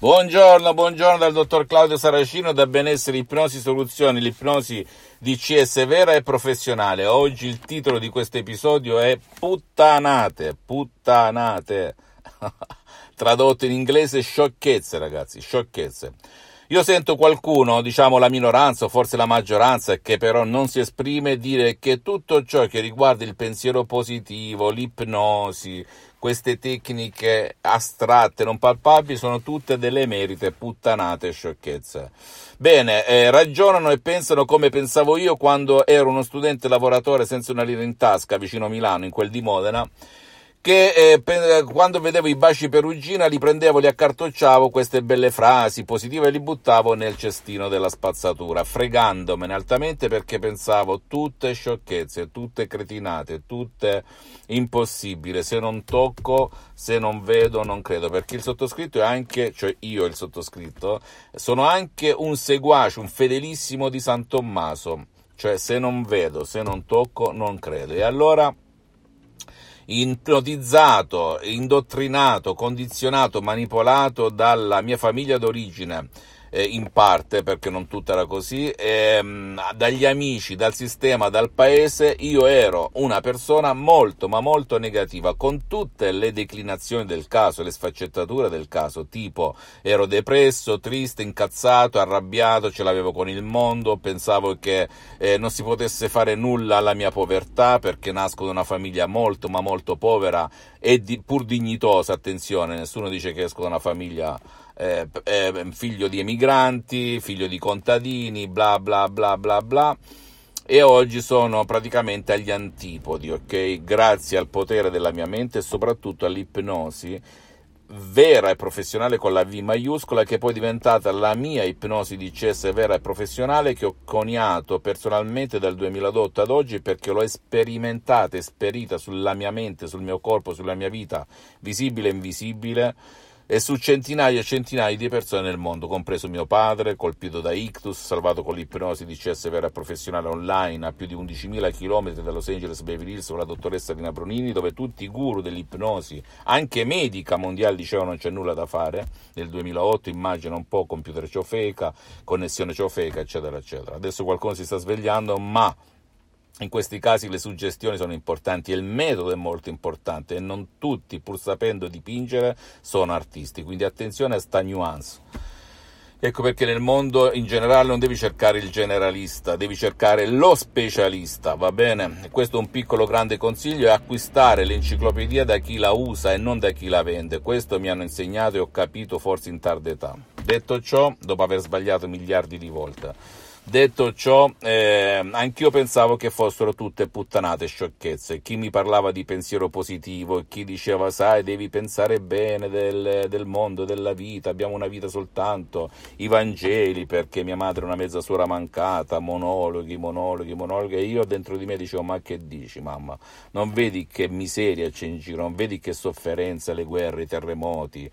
Buongiorno, buongiorno dal dottor Claudio Saracino da Benessere Ipnosi Soluzioni, l'ipnosi di CS vera e professionale. Oggi il titolo di questo episodio è Puttanate, puttanate. Tradotto in inglese sciocchezze, ragazzi, sciocchezze. Io sento qualcuno, diciamo la minoranza o forse la maggioranza, che però non si esprime, dire che tutto ciò che riguarda il pensiero positivo, l'ipnosi, queste tecniche astratte, non palpabili, sono tutte delle merite puttanate e sciocchezze. Bene, eh, ragionano e pensano come pensavo io quando ero uno studente lavoratore senza una lira in tasca vicino a Milano, in quel di Modena, che eh, pe- quando vedevo i baci perugina li prendevo, li accartocciavo queste belle frasi positive e li buttavo nel cestino della spazzatura, fregandomene altamente perché pensavo tutte sciocchezze, tutte cretinate, tutte impossibili, se non tocco, se non vedo, non credo, perché il sottoscritto è anche, cioè io il sottoscritto, sono anche un seguace, un fedelissimo di San Tommaso, cioè se non vedo, se non tocco, non credo. E allora ipnotizzato, indottrinato, condizionato, manipolato dalla mia famiglia d'origine, eh, in parte perché non tutta era così, ehm, dagli amici, dal sistema, dal paese, io ero una persona molto ma molto negativa, con tutte le declinazioni del caso, le sfaccettature del caso, tipo ero depresso, triste, incazzato, arrabbiato, ce l'avevo con il mondo, pensavo che eh, non si potesse fare nulla alla mia povertà perché nasco da una famiglia molto ma molto povera e di, pur dignitosa, attenzione, nessuno dice che esco da una famiglia eh, eh, figlio di emigranti, figlio di contadini, bla bla bla bla bla. E oggi sono praticamente agli antipodi, ok? Grazie al potere della mia mente e soprattutto all'ipnosi vera e professionale con la V maiuscola, che è poi diventata la mia ipnosi di CS vera e professionale che ho coniato personalmente dal 2008 ad oggi perché l'ho sperimentata, esperita sulla mia mente, sul mio corpo, sulla mia vita, visibile e invisibile e su centinaia e centinaia di persone nel mondo, compreso mio padre, colpito da ictus, salvato con l'ipnosi di CS vera professionale online a più di 11.000 km da Los Angeles Beverly Hills con la dottoressa Rina Bronini, dove tutti i guru dell'ipnosi, anche medica mondiale, dicevano non c'è nulla da fare, nel 2008 immagina un po' computer ciofeca, connessione ciofeca, eccetera, eccetera. Adesso qualcuno si sta svegliando, ma in questi casi le suggestioni sono importanti e il metodo è molto importante e non tutti, pur sapendo dipingere, sono artisti, quindi attenzione a sta nuance. Ecco perché nel mondo in generale non devi cercare il generalista, devi cercare lo specialista, va bene? Questo è un piccolo grande consiglio, è acquistare l'enciclopedia da chi la usa e non da chi la vende. Questo mi hanno insegnato e ho capito forse in tarda età. Detto ciò, dopo aver sbagliato miliardi di volte, Detto ciò, eh, anch'io pensavo che fossero tutte puttanate sciocchezze. Chi mi parlava di pensiero positivo, chi diceva, sai, devi pensare bene del, del mondo, della vita, abbiamo una vita soltanto, i Vangeli, perché mia madre è una mezza suora mancata, monologhi, monologhi, monologhi, e io dentro di me dicevo, ma che dici, mamma? Non vedi che miseria c'è in giro, non vedi che sofferenza, le guerre, i terremoti?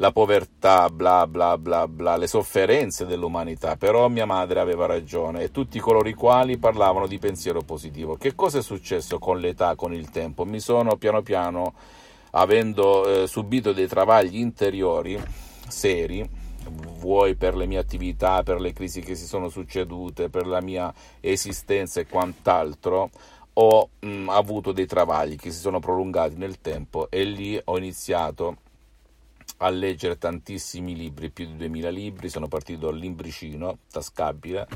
La povertà, bla bla bla bla, le sofferenze dell'umanità, però mia madre aveva ragione e tutti coloro i quali parlavano di pensiero positivo. Che cosa è successo con l'età, con il tempo? Mi sono piano piano, avendo eh, subito dei travagli interiori seri, vuoi per le mie attività, per le crisi che si sono succedute, per la mia esistenza e quant'altro, ho mh, avuto dei travagli che si sono prolungati nel tempo e lì ho iniziato a leggere tantissimi libri, più di 2000 libri, sono partito dall'imbricino, tascabile,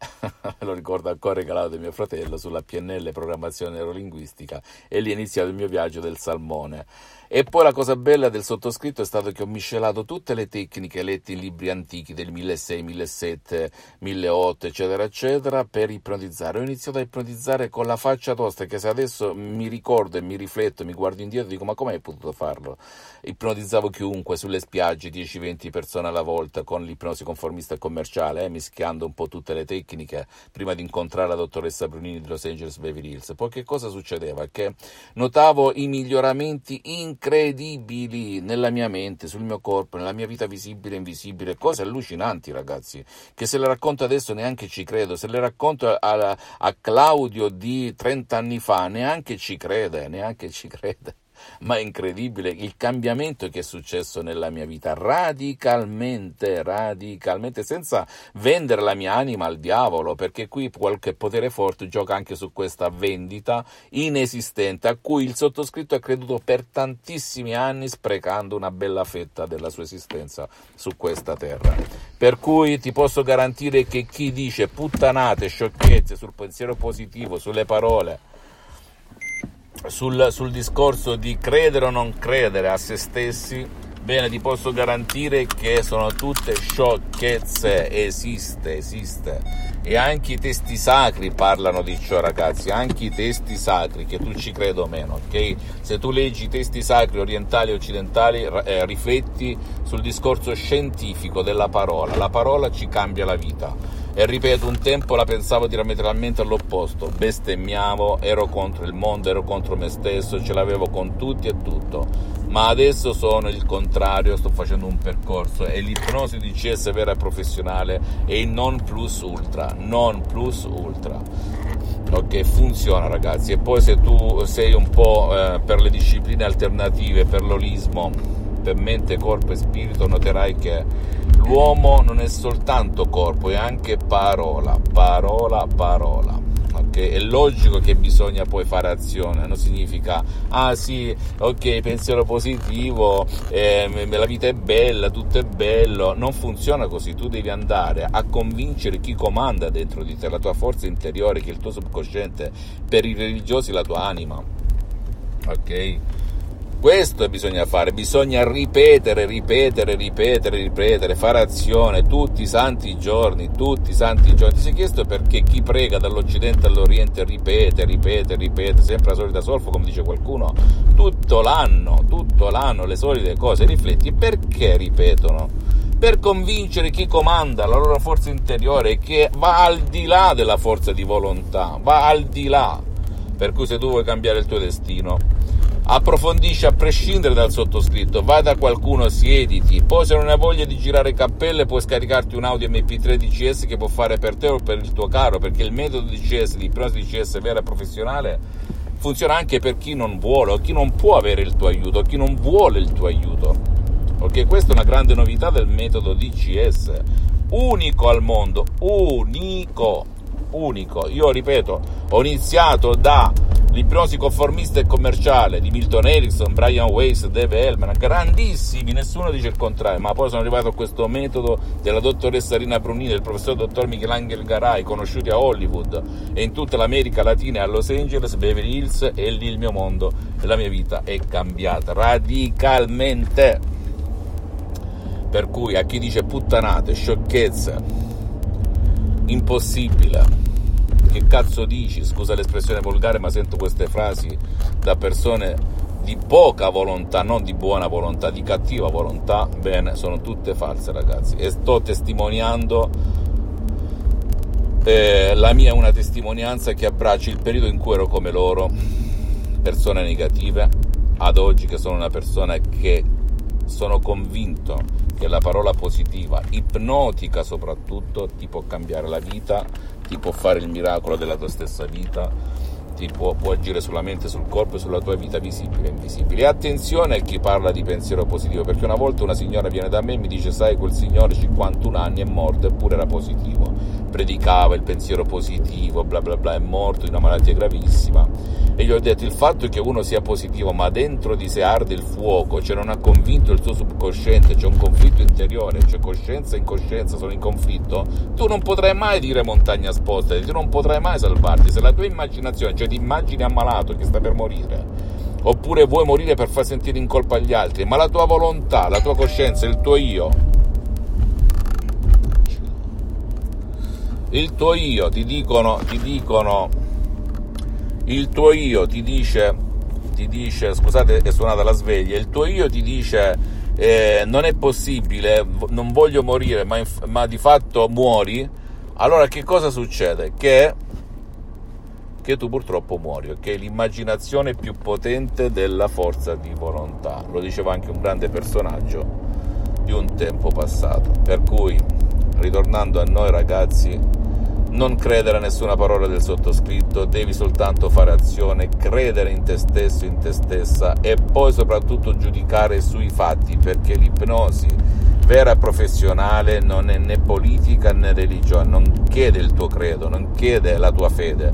lo ricordo ancora regalato da mio fratello sulla PNL programmazione neurolinguistica e lì è iniziato il mio viaggio del salmone E poi la cosa bella del sottoscritto è stato che ho miscelato tutte le tecniche lette in libri antichi del 1600, 1700, 1800, eccetera, eccetera, per ipnotizzare. Ho iniziato a ipnotizzare con la faccia tosta, che se adesso mi ricordo e mi rifletto, mi guardo indietro, dico ma come hai potuto farlo? Ipnotizzavo chiunque sulle spiagge, 10-20 persone alla volta, con l'ipnosi conformista e commerciale, eh, mischiando un po' tutte le tecniche prima di incontrare la dottoressa Brunini di Los Angeles Beverly Hills. Poi che cosa succedeva? Che notavo i miglioramenti incredibili nella mia mente, sul mio corpo, nella mia vita visibile e invisibile, cose allucinanti ragazzi, che se le racconto adesso neanche ci credo, se le racconto a, a Claudio di 30 anni fa neanche ci crede, neanche ci crede ma è incredibile il cambiamento che è successo nella mia vita, radicalmente, radicalmente, senza vendere la mia anima al diavolo, perché qui qualche potere forte gioca anche su questa vendita inesistente a cui il sottoscritto ha creduto per tantissimi anni, sprecando una bella fetta della sua esistenza su questa terra. Per cui ti posso garantire che chi dice puttanate, sciocchezze sul pensiero positivo, sulle parole, sul, sul discorso di credere o non credere a se stessi, bene, ti posso garantire che sono tutte sciocchezze, esiste, esiste. E anche i testi sacri parlano di ciò, ragazzi, anche i testi sacri, che tu ci creda o meno, ok? Se tu leggi i testi sacri orientali e occidentali, eh, rifletti sul discorso scientifico della parola. La parola ci cambia la vita e ripeto, un tempo la pensavo diametralmente all'opposto, bestemmiavo, ero contro il mondo, ero contro me stesso, ce l'avevo con tutti e tutto, ma adesso sono il contrario, sto facendo un percorso e l'ipnosi di CS vera e professionale è il non plus ultra, non plus ultra. Ok, funziona ragazzi. E poi se tu sei un po' eh, per le discipline alternative, per l'olismo, per mente, corpo e spirito, noterai che l'uomo non è soltanto corpo, è anche parola, parola, parola. Okay? È logico che bisogna poi fare azione, non significa, ah sì, ok, pensiero positivo, eh, la vita è bella, tutto è bello, non funziona così, tu devi andare a convincere chi comanda dentro di te, la tua forza interiore, che è il tuo subconsciente, per i religiosi la tua anima, ok? Questo bisogna fare, bisogna ripetere, ripetere, ripetere, ripetere, fare azione tutti i santi giorni, tutti i santi giorni. Ti sei chiesto perché chi prega dall'Occidente all'Oriente ripete, ripete, ripete, sempre la solita solfa, come dice qualcuno, tutto l'anno, tutto l'anno le solite cose, rifletti perché ripetono? Per convincere chi comanda la loro forza interiore che va al di là della forza di volontà, va al di là. Per cui se tu vuoi cambiare il tuo destino, approfondisci a prescindere dal sottoscritto, vai da qualcuno, siediti, poi se non hai voglia di girare cappelle puoi scaricarti un audio MP3 DCS che può fare per te o per il tuo caro, perché il metodo DCS, di ipnosi DCS vera e professionale, funziona anche per chi non vuole o chi non può avere il tuo aiuto, o chi non vuole il tuo aiuto. Ok, questa è una grande novità del metodo DCS, unico al mondo, unico, unico. Io ripeto, ho iniziato da l'ipnosi conformista e commerciale di Milton Erickson, Brian Weiss, Dave Hellman, grandissimi, nessuno dice il contrario, ma poi sono arrivato a questo metodo della dottoressa Rina Brunini, del professor dottor Michelangelo Garay, conosciuti a Hollywood e in tutta l'America Latina a Los Angeles, Beverly Hills e lì il mio mondo e la mia vita è cambiata radicalmente. Per cui a chi dice puttanate, sciocchezze, impossibile, che cazzo dici? Scusa l'espressione volgare, ma sento queste frasi da persone di poca volontà, non di buona volontà, di cattiva volontà. Bene, sono tutte false, ragazzi. E sto testimoniando. Eh, la mia è una testimonianza che abbraccia il periodo in cui ero come loro, persone negative, ad oggi che sono una persona che sono convinto che la parola positiva, ipnotica soprattutto, ti può cambiare la vita ti può fare il miracolo della tua stessa vita, ti può, può, agire sulla mente, sul corpo e sulla tua vita visibile e invisibile. E attenzione a chi parla di pensiero positivo, perché una volta una signora viene da me e mi dice: Sai, quel signore 51 anni è morto eppure era positivo, predicava il pensiero positivo, bla bla bla, è morto di una malattia gravissima. E gli ho detto il fatto che uno sia positivo ma dentro di sé arde il fuoco, cioè non ha convinto il suo subconsciente, c'è un conflitto interiore, cioè coscienza e incoscienza sono in conflitto, tu non potrai mai dire montagna sposta, tu non potrai mai salvarti se la tua immaginazione, cioè ti immagini ammalato che sta per morire oppure vuoi morire per far sentire in colpa agli altri, ma la tua volontà, la tua coscienza, il tuo io, il tuo io ti dicono, ti dicono, il tuo io ti dice, ti dice, scusate è suonata la sveglia, il tuo io ti dice eh, non è possibile, non voglio morire, ma, ma di fatto muori, allora che cosa succede? Che che tu purtroppo muori, è l'immaginazione più potente della forza di volontà. Lo diceva anche un grande personaggio di un tempo passato. Per cui, ritornando a noi ragazzi, non credere a nessuna parola del sottoscritto, devi soltanto fare azione, credere in te stesso, in te stessa e poi soprattutto giudicare sui fatti, perché l'ipnosi vera e professionale non è né politica né religione, non chiede il tuo credo, non chiede la tua fede,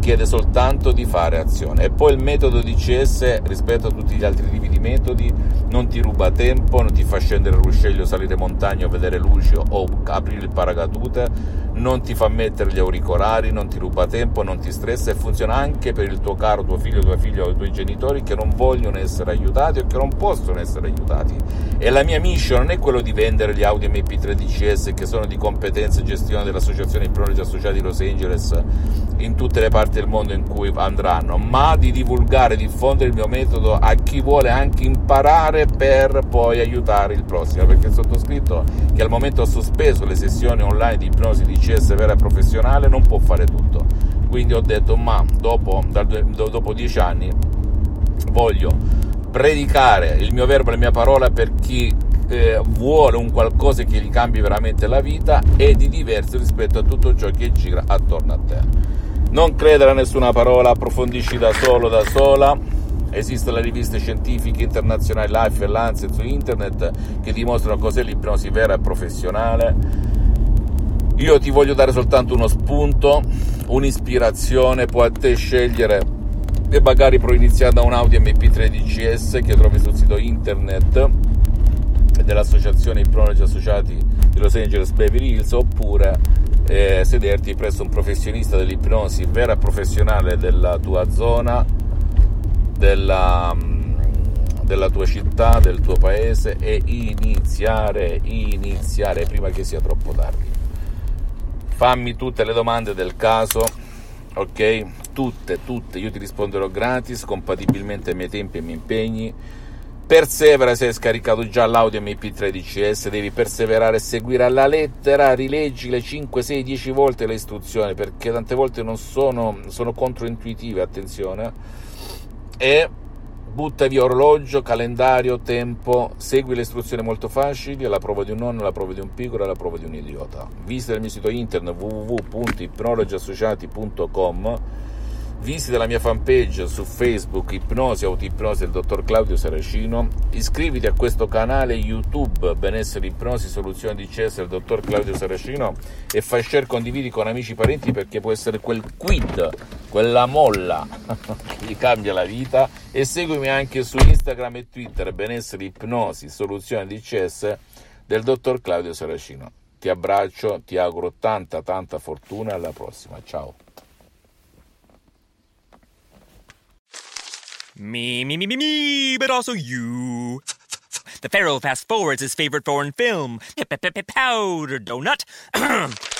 chiede soltanto di fare azione. E poi il metodo DCS rispetto a tutti gli altri tipi di metodi non ti ruba tempo, non ti fa scendere il ruscello, salire montagna o vedere luci o aprire il paracadute, non ti fa mettere gli auricolari, non ti ruba tempo, non ti stressa e funziona anche per il tuo caro, tuo figlio, tua figlia o i tuoi genitori che non vogliono essere aiutati o che non possono essere aiutati. E la mia mission non è quello di vendere gli Audi MP3 DCS che sono di competenza e gestione dell'Associazione di Pronati Associati di Los Angeles in tutte le parti del mondo in cui andranno, ma di divulgare, diffondere il mio metodo a chi vuole anche imparare per poi aiutare il prossimo, perché sottoscritto che al momento ha sospeso le sessioni online di ipnosi DCS vera e professionale non può fare tutto. Quindi ho detto, ma dopo, dal, dopo dieci anni voglio predicare il mio verbo e la mia parola per chi eh, vuole un qualcosa che gli cambi veramente la vita e di diverso rispetto a tutto ciò che gira attorno a te. Non credere a nessuna parola, approfondisci da solo, da sola. Esistono le riviste scientifiche internazionali Life e Lancet su internet che dimostrano cos'è l'ipnosi vera e professionale. Io ti voglio dare soltanto uno spunto, un'ispirazione, puoi a te scegliere e magari puoi iniziare da un Audi MP3 DCS che trovi sul sito internet dell'associazione Ipnologi Associati di Los Angeles Beverly Hills oppure eh, sederti presso un professionista dell'ipnosi vera e professionale della tua zona, della, mm, della tua città, del tuo paese e iniziare, iniziare prima che sia troppo tardi. Fammi tutte le domande del caso, ok? Tutte, tutte, io ti risponderò gratis, compatibilmente ai miei tempi e ai miei impegni Persevera se hai scaricato già l'audio MP3 DCS, devi perseverare e seguire alla lettera, rileggi le 5, 6, 10 volte le istruzioni perché tante volte non sono, sono controintuitive, attenzione. E butta via orologio, calendario, tempo, segui le istruzioni molto facili, alla prova di un nonno, alla prova di un piccolo, alla prova di un idiota. Visita il mio sito internet www.ipnologiassociati.com Visita la mia fanpage su Facebook Ipnosi Autoipnosi del dottor Claudio Saracino. Iscriviti a questo canale YouTube Benessere Ipnosi Soluzione di Cesare del dottor Claudio Saracino e fai share, condividi con amici e parenti perché può essere quel quid, quella molla gli cambia la vita. E seguimi anche su Instagram e Twitter Benessere Ipnosi Soluzione di CS del dottor Claudio Saracino. Ti abbraccio, ti auguro tanta tanta fortuna alla prossima. Ciao. Me, me, me, me, me, but also you. The Pharaoh fast forwards his favorite foreign film, Powder Donut.